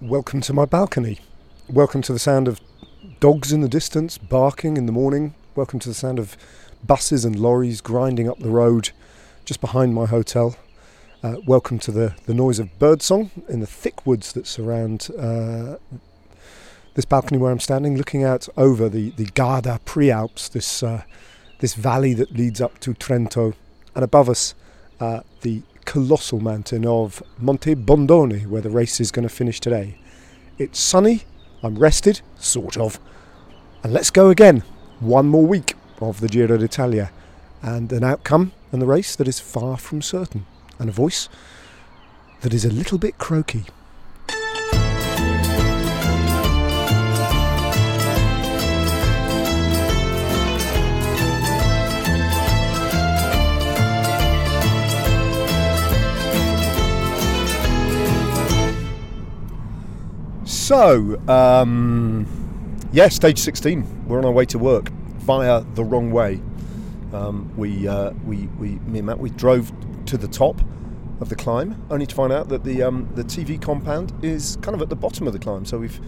Welcome to my balcony. Welcome to the sound of dogs in the distance barking in the morning. Welcome to the sound of buses and lorries grinding up the road just behind my hotel. Uh, welcome to the, the noise of birdsong in the thick woods that surround uh, this balcony where I'm standing, looking out over the, the Garda Prealps, this, uh, this valley that leads up to Trento, and above us, uh, the colossal mountain of Monte Bondone, where the race is going to finish today. It's sunny, I'm rested, sort of, and let's go again. One more week of the Giro d'Italia, and an outcome and the race that is far from certain, and a voice that is a little bit croaky. So, um, yeah, stage 16. We're on our way to work via the wrong way. Um, we, uh, we, we, me and Matt, we drove to the top of the climb, only to find out that the um, the TV compound is kind of at the bottom of the climb. So we've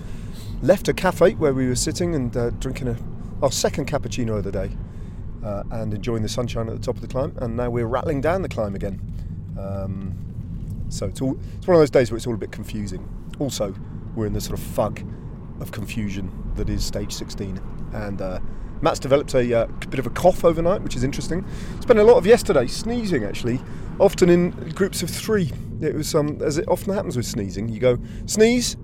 left a cafe where we were sitting and uh, drinking a, our second cappuccino of the day, uh, and enjoying the sunshine at the top of the climb. And now we're rattling down the climb again. Um, so it's all it's one of those days where it's all a bit confusing. Also, we're in the sort of fug of confusion that is stage 16, and uh, Matt's developed a uh, bit of a cough overnight, which is interesting. Spent a lot of yesterday sneezing, actually, often in groups of three. It was, um, as it often happens with sneezing, you go sneeze,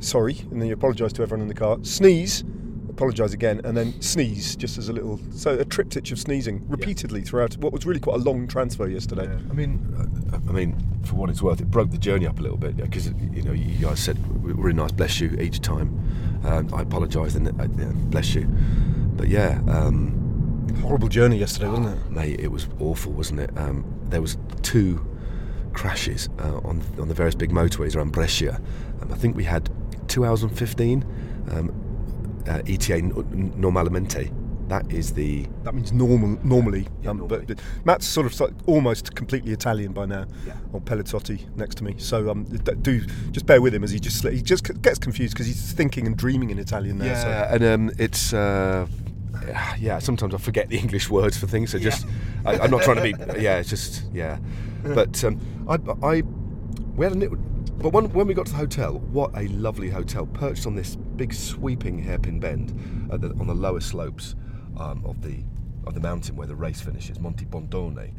sorry, and then you apologise to everyone in the car. Sneeze, apologise again, and then sneeze, just as a little, so a triptych of sneezing repeatedly throughout what was really quite a long transfer yesterday. Yeah. I mean, uh, I mean, for what it's worth, it broke the journey up a little bit because you know you guys said we're really nice, bless you each time. Um, I apologise and uh, bless you, but yeah. Um, Horrible journey yesterday, wasn't it? Mate, it was awful, wasn't it? Um, there was two crashes uh, on on the various big motorways around Brescia. Um, I think we had two hours and fifteen. Um, uh, ETA normalmente. That is the That means normal, normally. Yeah, um, normally. But, but Matt's sort of like almost completely Italian by now. Yeah. Or Pellettotti next to me. So um, do just bear with him as he just he just gets confused because he's thinking and dreaming in Italian. So. yeah, and um, it's uh, yeah. Sometimes I forget the English words for things. So just I, I'm not trying to be yeah. It's just yeah. But um, I, I we had a. But when, when we got to the hotel, what a lovely hotel, perched on this big sweeping hairpin bend the, on the lower slopes um, of the of the mountain where the race finishes, Monte Bondone.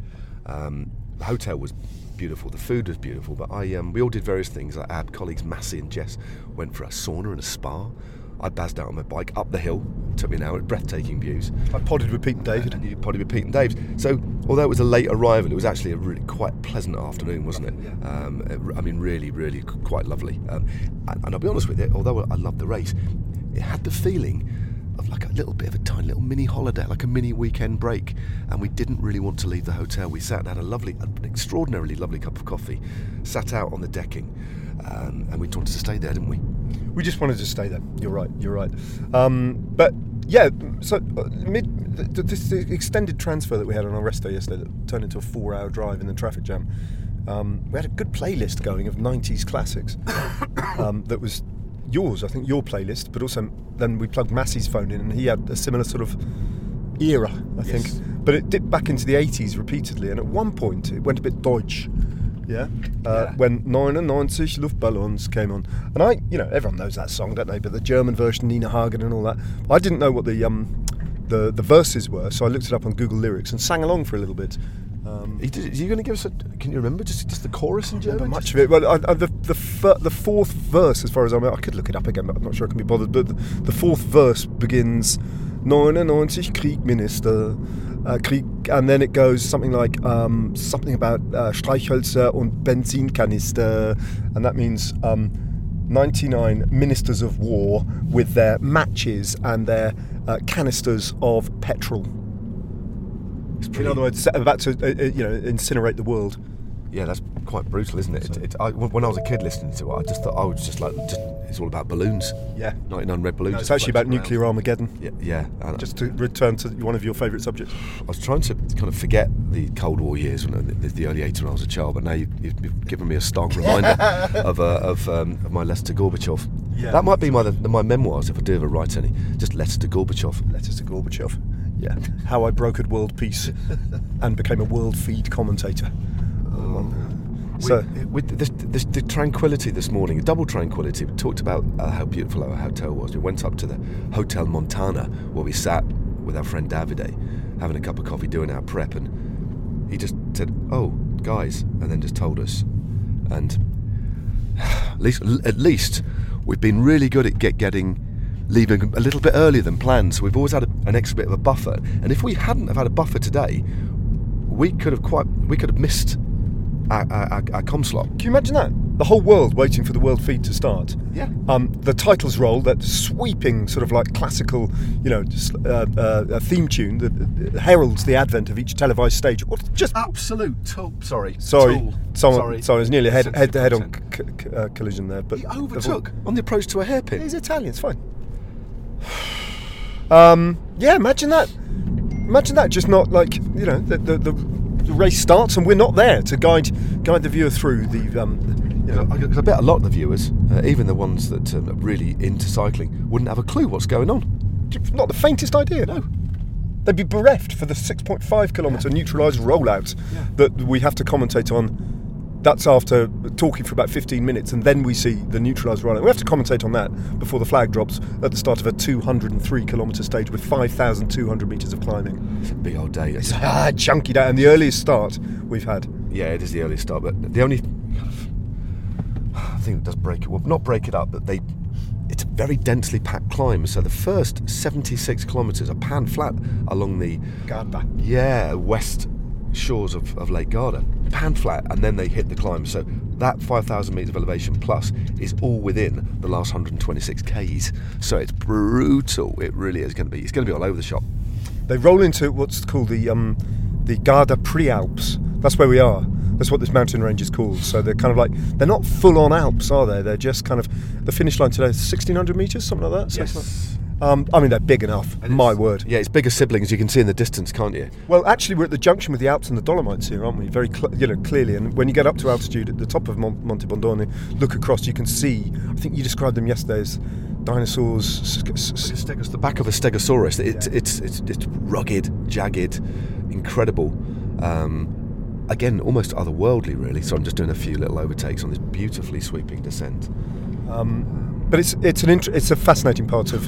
Um, the hotel was beautiful, the food was beautiful, but I um, we all did various things. Our colleagues Massey and Jess went for a sauna and a spa. I buzzed out on my bike up the hill. It took me an hour. Breathtaking views. I podded with Pete and David. And you probably with Pete and Dave's. So, although it was a late arrival, it was actually a really quite pleasant afternoon, wasn't it? Um, it- I mean, really, really quite lovely. Um, and, and I'll be honest with you, although I loved the race, it had the feeling of like a little bit of a tiny little mini holiday, like a mini weekend break. And we didn't really want to leave the hotel. We sat and had a lovely, an extraordinarily lovely cup of coffee, sat out on the decking, um, and we wanted to stay there, didn't we? We just wanted to stay there. You're right. You're right. Um, but yeah, so uh, mid th- th- this extended transfer that we had on our rest day yesterday that turned into a four-hour drive in the traffic jam. Um, we had a good playlist going of '90s classics. um, that was yours, I think, your playlist. But also, then we plugged Massey's phone in, and he had a similar sort of era, I think. But it dipped back into the '80s repeatedly, and at one point it went a bit Deutsch. Yeah, uh, Yeah. when 99 Luftballons came on, and I, you know, everyone knows that song, don't they? But the German version, Nina Hagen, and all that. I didn't know what the um, the the verses were, so I looked it up on Google Lyrics and sang along for a little bit. Um, Are you, going to give us a? Can you remember just just the chorus in German? much of it. Well, I, I, the the, fir- the fourth verse, as far as I'm, I could look it up again, but I'm not sure I can be bothered. But the, the fourth verse begins 99 Kriegminister, uh, Krieg, and then it goes something like um, something about uh, Streichhölzer und Benzinkanister, and that means um, 99 ministers of war with their matches and their uh, canisters of petrol. It's In other words, about to uh, uh, you know incinerate the world. Yeah, that's quite brutal, isn't it? it, it I, when I was a kid listening to it, I just thought I was just like, just, it's all about balloons. Yeah. 99 red balloons. No, it's actually about around. nuclear Armageddon. Yeah, yeah. and Just to return to one of your favourite subjects. I was trying to kind of forget the Cold War years, when, the, the early 80s when I was a child, but now you've, you've given me a stark reminder of, uh, of, um, of my letter to Gorbachev. Yeah. That might be my my memoirs if I do ever write any. Just letters to Gorbachev. Letters to Gorbachev. Yeah. How I brokered world peace and became a world feed commentator. So, with, with this, this, the tranquility this morning, double tranquility. We talked about uh, how beautiful our hotel was. We went up to the Hotel Montana where we sat with our friend Davide, having a cup of coffee, doing our prep, and he just said, "Oh, guys," and then just told us. And at least, at least, we've been really good at get, getting leaving a little bit earlier than planned. So we've always had a, an extra bit of a buffer. And if we hadn't have had a buffer today, we could have quite we could have missed our, our, our, com slot. can you imagine that? The whole world waiting for the world feed to start. Yeah. Um, the titles roll, that sweeping sort of like classical, you know, s- uh, uh, theme tune that uh, heralds the advent of each televised stage. What just Absolute tool. Sorry. sorry, tool. someone, sorry. sorry, it was nearly head head to head on c- c- uh, collision there. But He overtook on the approach to a hairpin. He's Italian. It's fine. Um, yeah, imagine that. Imagine that. Just not like you know the, the, the, the race starts and we're not there to guide guide the viewer through the. Um, you know, I bet a lot of the viewers, uh, even the ones that um, are really into cycling, wouldn't have a clue what's going on. not the faintest idea. No. They'd be bereft for the 6.5 kilometre neutralised rollout Yeah. that we have to commentate on. That's after talking for about 15 minutes, and then we see the neutralised rollout. We have to commentate on that before the flag drops at the start of a 203 kilometre stage with 5,200 metres of climbing. It's a big old day. It's ah, chunky day, and the earliest start we've had. Yeah, it is the earliest start, but the only thing that does break it, well, not break it up, but they, it's a very densely packed climb. So the first 76 kilometres are pan flat along the Garda. yeah west shores of, of Lake Garda, pan flat, and then they hit the climb. So that 5,000 metres of elevation plus is all within the last 126 k's. So it's brutal. It really is going to be. It's going to be all over the shop. They roll into what's called the um, the Garda Prealps. That's where we are. That's what this mountain range is called. So they're kind of like they're not full on Alps, are they? They're just kind of the finish line today is 1600 meters, something like that. So Yes. Um, I mean, they're big enough. My word. Yeah, it's bigger siblings. You can see in the distance, can't you? Well, actually, we're at the junction with the Alps and the Dolomites here, aren't we? Very, cl- you know, clearly. And when you get up to altitude at the top of Mon- Monte Bondone, look across, you can see. I think you described them yesterday as dinosaurs. Stegos- the back of a stegosaurus. It, Yeah. it's, it's it's rugged, jagged, incredible. Um, again, almost otherworldly, really. So I'm just doing a few little overtakes on this beautifully sweeping descent. Um, but it's it's an int- it's a fascinating part of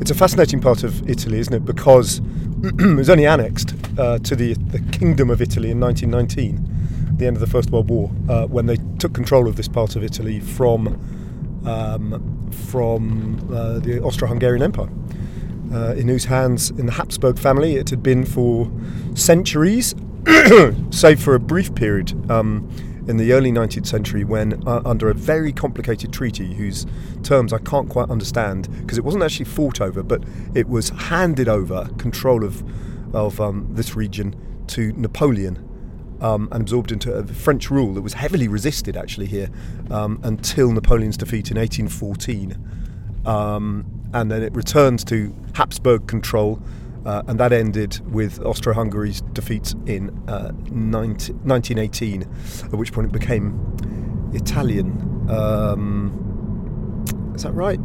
it's a fascinating part of Italy, isn't it? Because it was only annexed uh, to the the Kingdom of Italy in 1919, at the end of the First World War, uh, when they took control of this part of Italy from um, from uh, the Austro-Hungarian Empire. Uh, in whose hands, in the Habsburg family, it had been for centuries, save for a brief period um, in the early 19th century when, uh, under a very complicated treaty whose terms I can't quite understand, because it wasn't actually fought over, but it was handed over control of, of um, this region to Napoleon. Um, and absorbed into a French rule that was heavily resisted actually here um, until Napoleon's defeat in 1814 um, and then it returns to Habsburg control, uh, and that ended with Austro-Hungary's defeat in uh, 19, 1918, at which point it became Italian. Um, is that right?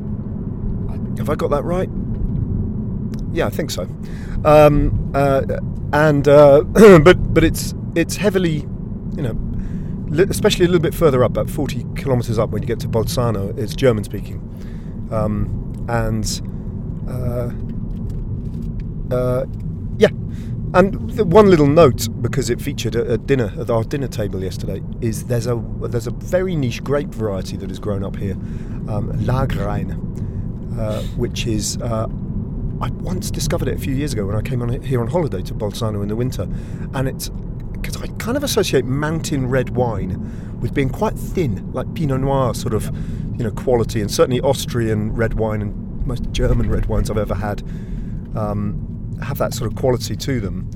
Have I got that right? Yeah, I think so. Um, uh, and uh, but but it's it's heavily, you know, especially a little bit further up, about 40 kilometres up when you get to Bolzano, it's German speaking. Um, and uh, yeah, and one little note because it featured at, at dinner at our dinner table yesterday is there's a there's a very niche grape variety that has grown up here, um, Lagrein, uh, which is uh, I once discovered it a few years ago when I came on here on holiday to Bolzano in the winter, and it's because I kind of associate mountain red wine with being quite thin, like Pinot Noir sort of, you know, quality, and certainly Austrian red wine and most German red wines I've ever had. Um, have that sort of quality to them.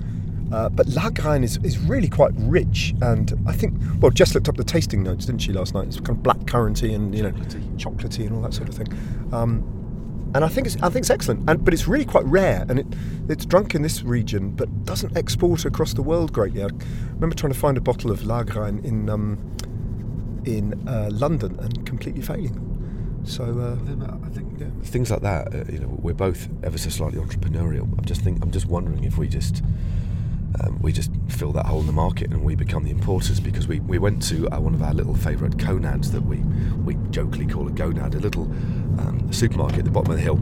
Uh, but Lagrein is, is really quite rich, and I think well, Jess looked up the tasting notes, didn't she, last night? It's kind of black curranty and you know chocolatey and all that sort of thing. Um, and I think it's I think it's excellent, and but it's really quite rare, and it it's drunk in this region, but doesn't export across the world greatly. I remember trying to find a bottle of Lagrein in um, in uh, London and completely failing. So uh, I think yeah, things like that. Uh, you know, we're both ever so slightly entrepreneurial. I'm just think I'm just wondering if we just um, we just fill that hole in the market and we become the importers because we, we went to uh, one of our little favourite conads that we, we jokingly call a gonad, a little um, supermarket at the bottom of the hill,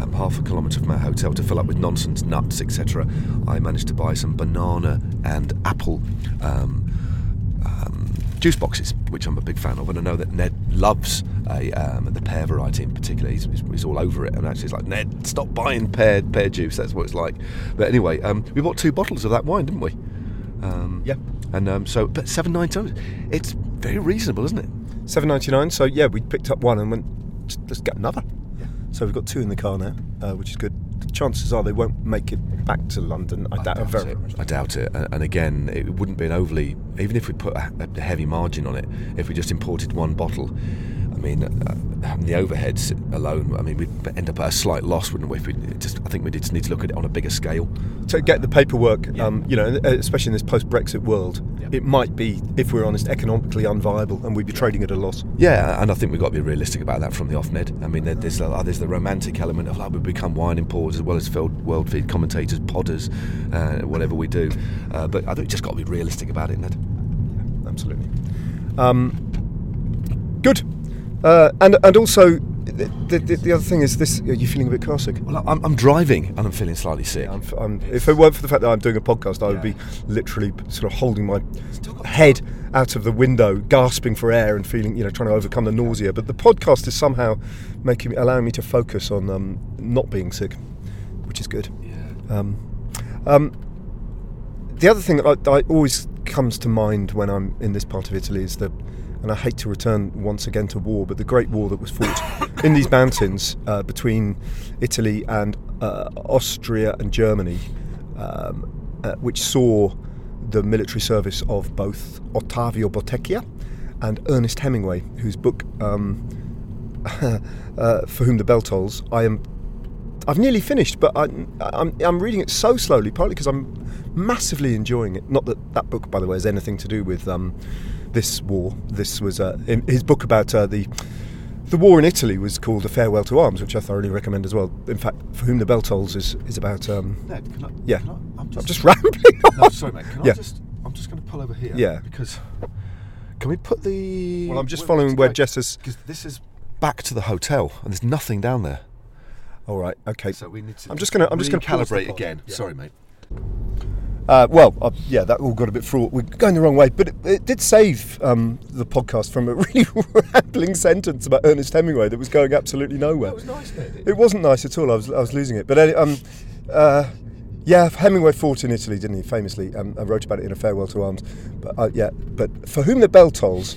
um, half a kilometre from our hotel to fill up with nonsense, nuts, etc. I managed to buy some banana and apple um, um, juice boxes, which I'm a big fan of, and I know that Ned loves a, um, the pear variety in particular. He's, he's, all over it, and actually, he's like Ned, stop buying pear pear juice. That's what it's like. But anyway, um, we bought two bottles of that wine, didn't we? Um, yeah. And um, so, but seven ninety it's very reasonable, isn't it? Seven ninety nine. So yeah, we picked up one and went, let's get another. Yeah. So we've got two in the car now, uh, which is good chances are they won't make it back to London. I, I doubt, doubt it. I doubt it. And again, it wouldn't be an overly, even if we put a, heavy margin on it, if we just imported one bottle, mean, uh, the overheads alone, I mean, we'd end up at a slight loss, wouldn't we? If we just, I think we just need to look at it on a bigger scale. To get the paperwork, yeah. um, you know, uh, especially in this post-Brexit world, yeah. it might be, if we're honest, economically unviable, and we'd be trading at a loss. Yeah, and I think we've got to be realistic about that from the off, Ned. I mean, there's uh, there's the romantic element of like we become wine importers as well as world feed commentators, podders, uh, whatever we do. Uh, but I think we just got to be realistic about it, Ned. Yeah, absolutely. Um, good. Uh, and and also, the, the, the, other thing is this: are you feeling a bit car sick? Well, I'm, I'm driving and I'm feeling slightly sick. Yeah, I'm, I'm, if it weren't for the fact that I'm doing a podcast, I would be literally sort of holding my head out of the window, gasping for air and feeling, you know, trying to overcome the nausea. But the podcast is somehow making allowing me to focus on um, not being sick, which is good. Yeah. Um, um, the other thing that I, I always comes to mind when I'm in this part of Italy is the and I hate to return once again to war, but the Great War that was fought in these mountains uh, between Italy and uh, Austria and Germany, um, uh, which saw the military service of both Ottavio Bottecchia and Ernest Hemingway, whose book um, uh, "For Whom the Bell Tolls" I am. I've nearly finished, but I, I'm, I'm reading it so slowly, partly because I'm massively enjoying it. Not that that book, by the way, has anything to do with um, this war. This was uh, his book about uh, the the war in Italy was called A Farewell to Arms, which I thoroughly recommend as well. In fact, For Whom the Bell Tolls is, is about. Um, Ned, I, yeah, I, am just, just, rambling. no, sorry, mate. Can yeah. I just? I'm just going to pull over here. Yeah, because can we put the? Well, I'm just following where Jess is. Because this is back to the hotel, and there's nothing down there. All right. Okay. So we need to. I'm just going to. I'm just going to calibrate again. Yeah. Sorry, mate. Uh, well, uh, yeah, that all got a bit fraught. We're going the wrong way, but it, it did save um, the podcast from a really rambling sentence about Ernest Hemingway that was going absolutely nowhere. That was nice, It? it wasn't nice at all. I was, I was losing it. But um, uh, yeah, Hemingway fought in Italy, didn't he? Famously, um, I wrote about it in a Farewell to Arms. But uh, yeah, but for whom the bell tolls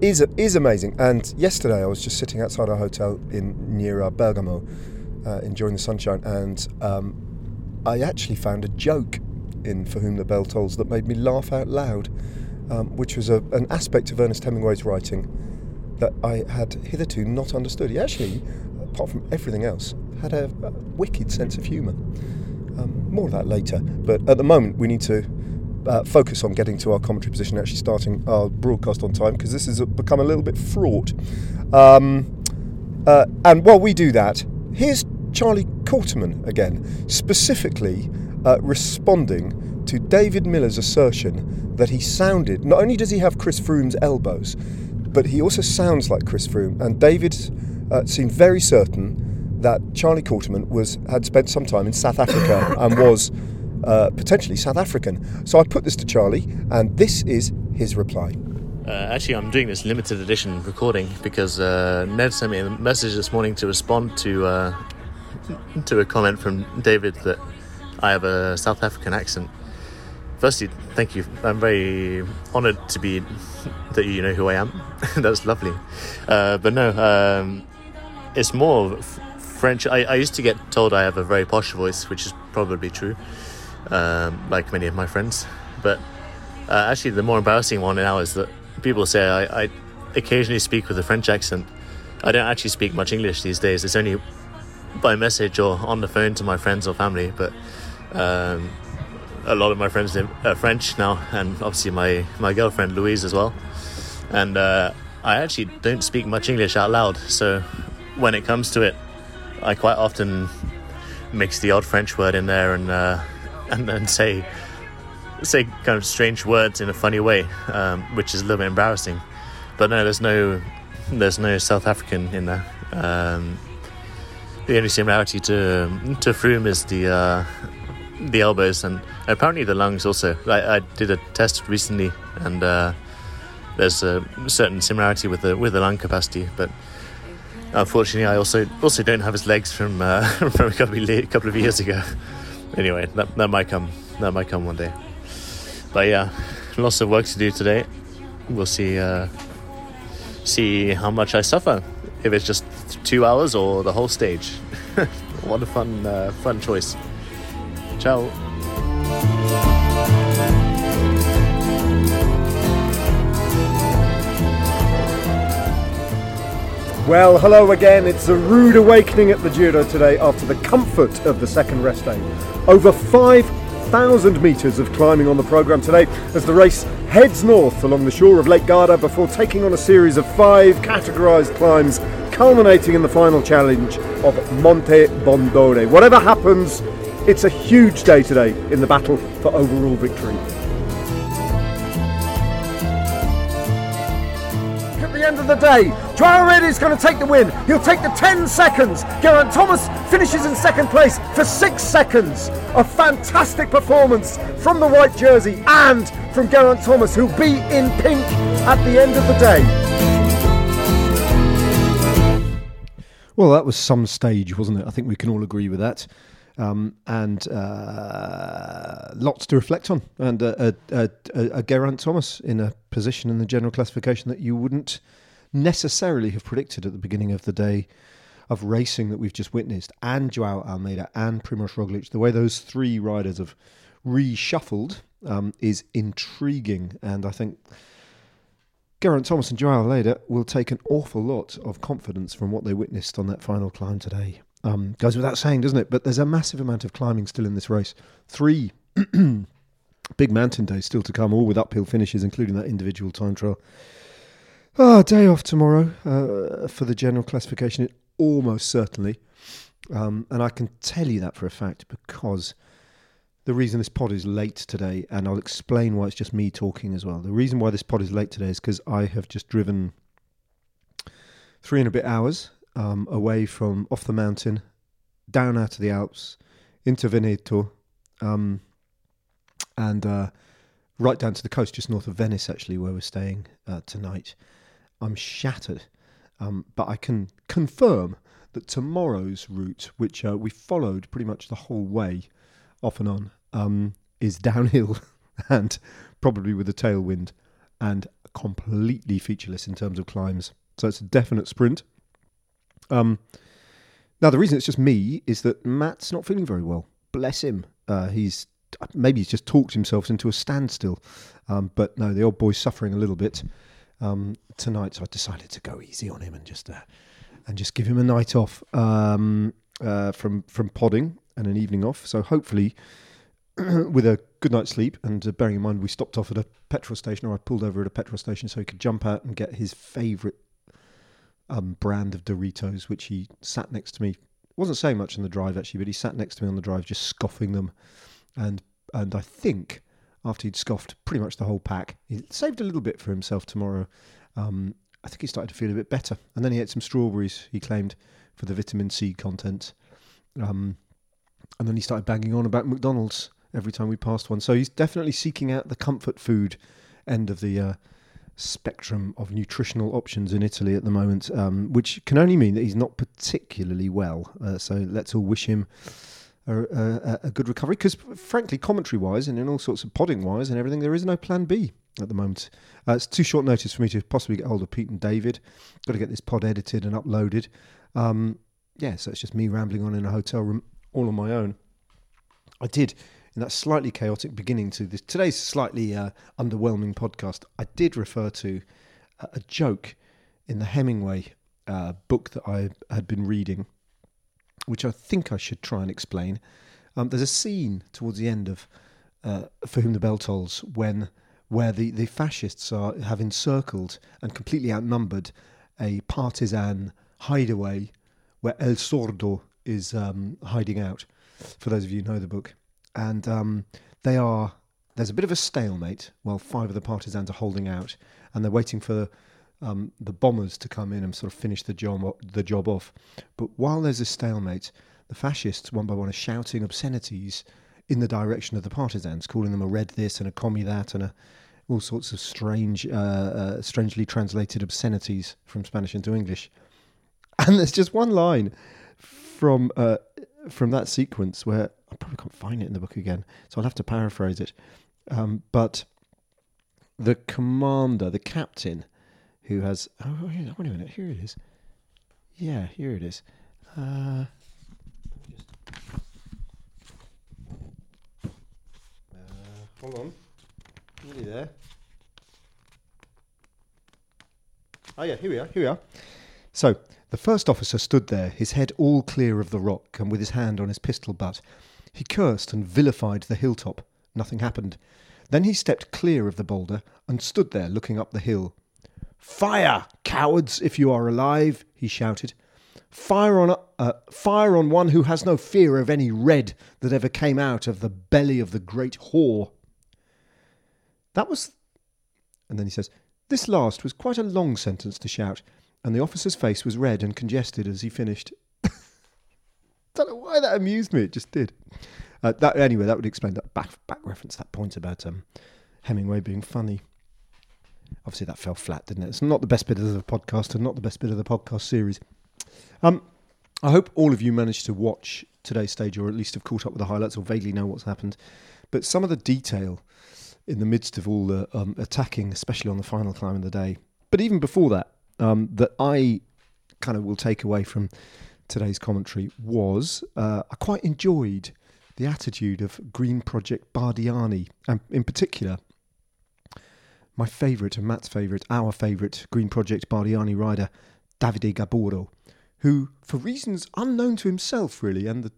is is amazing. And yesterday, I was just sitting outside our hotel in near uh, Bergamo, uh, enjoying the sunshine, and um, I actually found a joke in For Whom the Bell Tolls that made me laugh out loud, um, which was a, an aspect of Ernest Hemingway's writing that I had hitherto not understood. He actually, apart from everything else, had a, a wicked sense of humour. Um, more of that later, but at the moment we need to uh, focus on getting to our commentary position, actually starting our broadcast on time, because this has become a little bit fraught. Um, uh, and while we do that, here's Charlie Quarterman again, specifically uh, responding to David Miller's assertion that he sounded, not only does he have Chris Froome's elbows, but he also sounds like Chris Froome. And David uh, seemed very certain that Charlie Quarterman was had spent some time in South Africa and was uh, potentially South African. So I put this to Charlie, and this is his reply. Uh, actually, I'm doing this limited edition recording because uh, Ned sent me a message this morning to respond to uh, to a comment from David that I have a South African accent. Firstly, thank you. I'm very honoured to be that you know who I am. That's lovely. Uh, but no, um, it's more French. I, I, used to get told I have a very posh voice, which is probably true. um, like many of my friends. But uh, actually, the more embarrassing one now is that people say I, I occasionally speak with a French accent. I don't actually speak much English these days. It's only by message or on the phone to my friends or family. But um, a lot of my friends are French now, and obviously my, my girlfriend Louise as well. And uh, I actually don't speak much English out loud, so when it comes to it, I quite often mix the odd French word in there and uh, and then say say kind of strange words in a funny way, um, which is a little bit embarrassing. But no, there's no there's no South African in there. Um, the only similarity to to Froome is the uh, the elbows and apparently the lungs also. I, I did a test recently and uh, there's a certain similarity with the with the lung capacity, but unfortunately I also also don't have his legs from uh, from a couple of, couple of years ago. Anyway, that, that might come that might come one day. But yeah, lots of work to do today. We'll see uh, see how much I suffer. If it's just two hours or the whole stage. what a fun uh, fun choice. Well, hello again. It's a rude awakening at the Giro today after the comfort of the second rest day. Over 5,000 metres of climbing on the programme today as the race heads north along the shore of Lake Garda before taking on a series of five categorised climbs, culminating in the final challenge of Monte Bondone. Whatever happens, it's a huge day today in the battle for overall victory. At the end of the day, Joao Reddy is going to take the win. He'll take the 10 seconds. Geraint Thomas finishes in second place for six seconds. A fantastic performance from the white jersey and from Geraint Thomas, who'll be in pink at the end of the day. Well, that was some stage, wasn't it? I think we can all agree with that um, and uh, lots to reflect on. And a, a, a, a Geraint Thomas in a position in the general classification that you wouldn't necessarily have predicted at the beginning of the day of racing that we've just witnessed, and Joao Almeida and Primoz Roglic. The way those three riders have reshuffled um, is intriguing, and I think. Geraint Thomas and Joao Almeida will take an awful lot of confidence from what they witnessed on that final climb today. Um, goes without saying, doesn't it? But there's a massive amount of climbing still in this race. Three big mountain days still to come, all with uphill finishes, including that individual time trial. Oh, day off tomorrow uh, for the general classification, almost certainly. Um, and I can tell you that for a fact because the reason this pod is late today, and I'll explain why it's just me talking as well. The reason why this pod is late today is because I have just driven three and a bit hours um, away from off the mountain, down out of the Alps, into Veneto, um, and uh, right down to the coast, just north of Venice, actually, where we're staying uh, tonight. I'm shattered, um, but I can confirm that tomorrow's route, which uh, we followed pretty much the whole way, off and on, um, is downhill and probably with a tailwind and completely featureless in terms of climbs. So it's a definite sprint. Um, now, the reason it's just me is that Matt's not feeling very well. Bless him. Uh, he's maybe he's just talked himself into a standstill. Um, but no, the old boy's suffering a little bit um, tonight, so I decided to go easy on him and just uh, and just give him a night off um, uh, from from podding and an evening off. So hopefully, with a good night's sleep, and uh, bearing in mind we stopped off at a petrol station, or I pulled over at a petrol station so he could jump out and get his favourite um, brand of Doritos, which he sat next to me. wasn't saying much on the drive actually, but he sat next to me on the drive, just scoffing them, and and I think after he'd scoffed pretty much the whole pack, he saved a little bit for himself tomorrow. Um, I think he started to feel a bit better, and then he ate some strawberries. He claimed for the vitamin C content, um, and then he started banging on about McDonald's every time we passed one. So he's definitely seeking out the comfort food end of the uh, spectrum of nutritional options in Italy at the moment, um, which can only mean that he's not particularly well. Uh, so let's all wish him a, a, a good recovery. Because frankly, commentary wise and in all sorts of podding wise and everything, there is no plan B at the moment. Uh, it's too short notice for me to possibly get hold of Pete and David. Got to get this pod edited and uploaded. Um, yeah, so it's just me rambling on in a hotel room all on my own. I did in that slightly chaotic beginning to this today's slightly uh, underwhelming podcast, I did refer to a, joke in the Hemingway uh, book that I had been reading, which I think I should try and explain. Um, there's a scene towards the end of uh, For Whom the Bell Tolls when where the, the fascists are have encircled and completely outnumbered a partisan hideaway where El Sordo is um, hiding out. For those of you who know the book, and um, they are there's a bit of a stalemate while five of the partisans are holding out, and they're waiting for um, the bombers to come in and sort of finish the job the job off. But while there's a stalemate, the fascists one by one are shouting obscenities in the direction of the partisans, calling them a red this and a commie that and a, all sorts of strange, uh, uh, strangely translated obscenities from Spanish into English. And there's just one line from uh, from that sequence where I probably can't find it in the book again, so I'll have to paraphrase it. Um, but the commander, the captain, who has oh wait a minute, here it is. Yeah, here it is. Uh, uh, hold on, nearly there. Oh yeah, here we are. Here we are. So the first officer stood there, his head all clear of the rock, and with his hand on his pistol butt. He cursed and vilified the hilltop. Nothing happened. Then he stepped clear of the boulder and stood there looking up the hill. Fire, cowards, if you are alive, he shouted. Fire on, uh, fire on one who has no fear of any red that ever came out of the belly of the great whore. That was. And then he says, This last was quite a long sentence to shout, and the officer's face was red and congested as he finished. Don't know why that amused me. It just did. Uh, that anyway, that would explain that back back reference that point about um, Hemingway being funny. Obviously, that fell flat, didn't it? It's not the best bit of the podcast, and not the best bit of the podcast series. Um, I hope all of you managed to watch today's stage, or at least have caught up with the highlights, or vaguely know what's happened. But some of the detail in the midst of all the um, attacking, especially on the final climb of the day, but even before that, um, that I kind of will take away from today's commentary was uh, I quite enjoyed the attitude of Green Project Bardiani, and in particular, my favourite and Matt's favourite, our favourite Green Project Bardiani rider, Davide Gaburo, who, for reasons unknown to himself really, and the,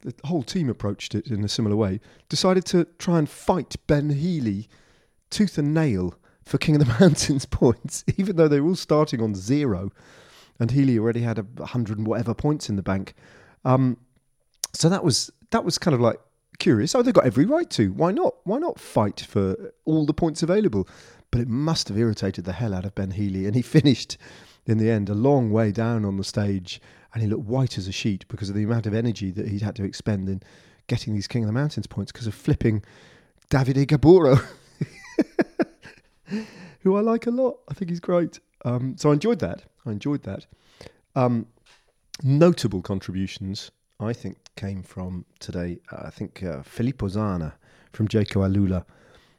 the whole team approached it in a similar way, decided to try and fight Ben Healy tooth and nail for King of the Mountains points, even though they were all starting on zero, and Healy already had a hundred and whatever points in the bank. Um, so that was that was kind of like curious. Oh, they've got every right to. Why not? Why not fight for all the points available? But it must have irritated the hell out of Ben Healy, and he finished in the end a long way down on the stage, and he looked white as a sheet because of the amount of energy that he'd had to expend in getting these King of the Mountains points because of flipping Davide Gaburo, who I like a lot. I think he's great. Um, so I enjoyed that. I enjoyed that. Um, notable contributions I think came from today. Uh, I think uh, Filippo Zana from Jayco AlUla,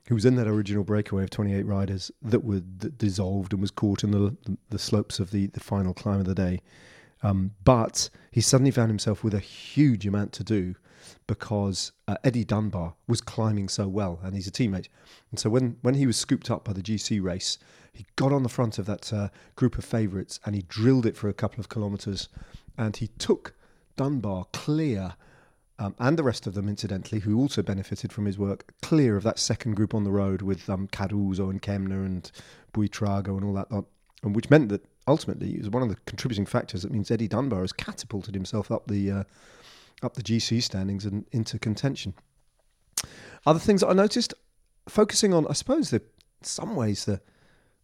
who was in that original breakaway of 28 riders that were dissolved and was caught in the, the slopes of the, the final climb of the day. Um, but he suddenly found himself with a huge amount to do because uh, Eddie Dunbar was climbing so well, and he's a teammate. And so when, when he was scooped up by the GC race, he got on the front of that uh, group of favourites and he drilled it for a couple of kilometres, and he took Dunbar clear, um, and the rest of them, incidentally, who also benefited from his work, clear of that second group on the road with um, Caruso and Kämna and Buitrago and all that lot, and which meant that ultimately it was one of the contributing factors that means Eddie Dunbar has catapulted himself up the uh, up the GC standings and into contention. Other things that I noticed, focusing on, I suppose, the in some ways the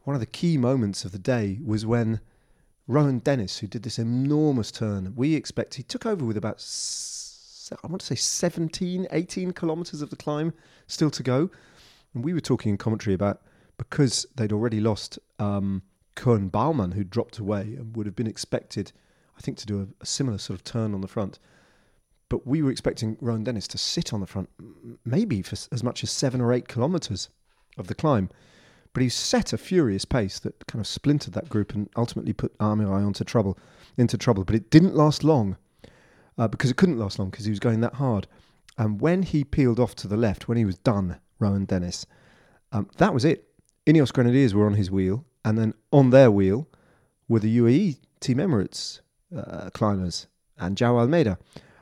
one of the key moments of the day was when Rohan Dennis, who did this enormous turn, we expect he took over with about, I want to say 17, 18 kilometres of the climb still to go. And we were talking in commentary about because they'd already lost um, Koen Bouwman, who dropped away and would have been expected, I think, to do a, a similar sort of turn on the front. But we were expecting Rohan Dennis to sit on the front, maybe for as much as seven or eight kilometres of the climb. But he set a furious pace that kind of splintered that group and ultimately put Armirail onto trouble, into trouble. But it didn't last long uh, because it couldn't last long because he was going that hard. And when he peeled off to the left, when he was done, Rohan Dennis, um, that was it. Ineos Grenadiers were on his wheel, and then on their wheel were the UAE Team Emirates uh, climbers and Joao Almeida.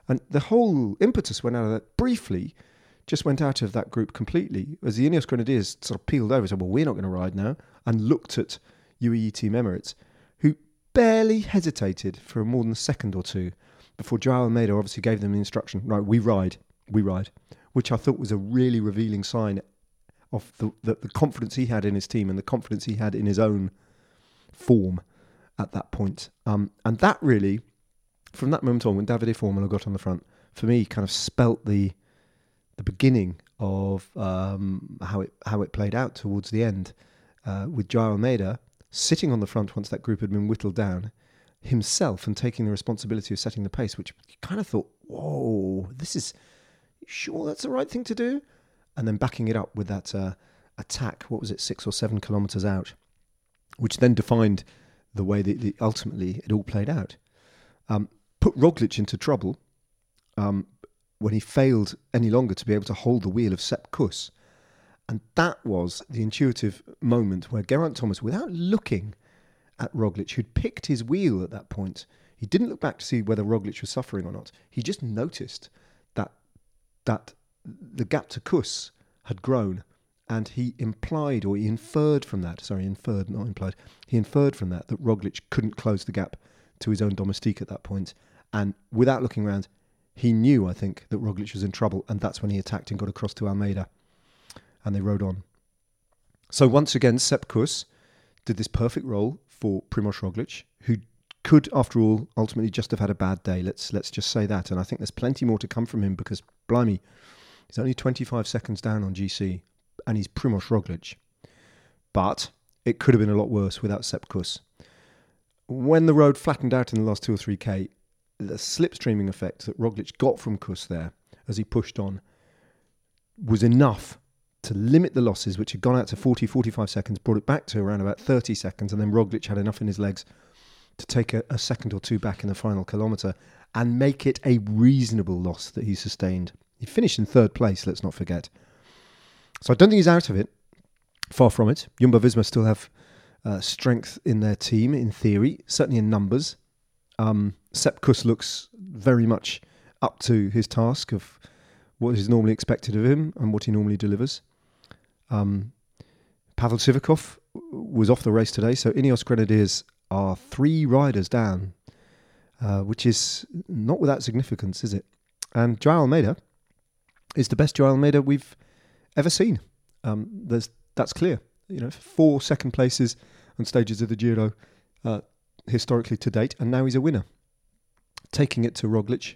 And the whole impetus went out of that briefly, just went out of that group completely as the Ineos Grenadiers sort of peeled over and said, Well, we're not going to ride now, and looked at UAE Team Emirates, who barely hesitated for more than a second or two before Joao Almeida obviously gave them the instruction, right, we ride, we ride, which I thought was a really revealing sign of the, the, the confidence he had in his team and the confidence he had in his own form at that point. Um, and that really, from that moment on, when Davide Formolo got on the front, for me, kind of spelt the the beginning of um, how it how it played out towards the end, uh, with Joao Almeida sitting on the front once that group had been whittled down, himself and taking the responsibility of setting the pace, which you kind of thought, whoa, this is sure that's the right thing to do, and then backing it up with that uh, attack. What was it, six or seven kilometres out, which then defined the way that the, ultimately it all played out. Um, put Roglic into trouble um, when he failed any longer to be able to hold the wheel of Sepp Kuss. And that was the intuitive moment where Geraint Thomas, without looking at Roglic, who'd picked his wheel at that point, he didn't look back to see whether Roglic was suffering or not. He just noticed that that the gap to Kuss had grown and he implied or he inferred from that, sorry, inferred, not implied, he inferred from that that Roglic couldn't close the gap to his own domestique at that point. And without looking around, he knew, I think, that Roglic was in trouble, and that's when he attacked and got across to Almeida. And they rode on. So once again, Sepp Kuss did this perfect role for Primoz Roglic, who could, after all, ultimately just have had a bad day. Let's let's just say that. And I think there's plenty more to come from him because, blimey, he's only 25 seconds down on GC and he's Primoz Roglic. But it could have been a lot worse without Sepp Kuss. When the road flattened out in the last two or three K, the slipstreaming effect that Roglic got from Kuss there as he pushed on was enough to limit the losses, which had gone out to 40, 45 seconds, brought it back to around about 30 seconds, and then Roglic had enough in his legs to take a, a second or two back in the final kilometre and make it a reasonable loss that he sustained. He finished in third place, let's not forget. So I don't think he's out of it. Far from it. Jumbo Visma still have uh, strength in their team, in theory, certainly in numbers. Um, Sepp Kuss looks very much up to his task of what is normally expected of him and what he normally delivers. Um, Pavel Sivakov was off the race today, so Ineos Grenadiers are three riders down, uh, which is not without significance, is it? And Joao Almeida is the best Joao Almeida we've ever seen. Um, that's clear. You know, four second places on stages of the Giro uh, historically to date, and now he's a winner. Taking it to Roglic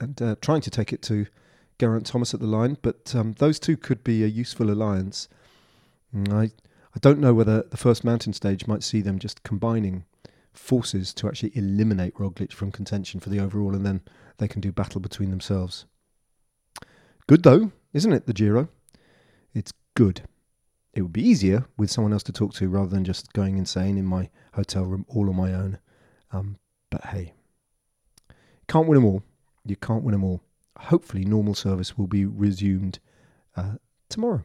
and uh, trying to take it to Geraint Thomas at the line, but um, those two could be a useful alliance. Mm, I I don't know whether the first mountain stage might see them just combining forces to actually eliminate Roglic from contention for the overall, and then they can do battle between themselves. Good though, isn't it? The Giro it's good. It would be easier with someone else to talk to rather than just going insane in my hotel room all on my own. Um, but hey, can't win them all. You can't win them all. Hopefully, normal service will be resumed uh, tomorrow.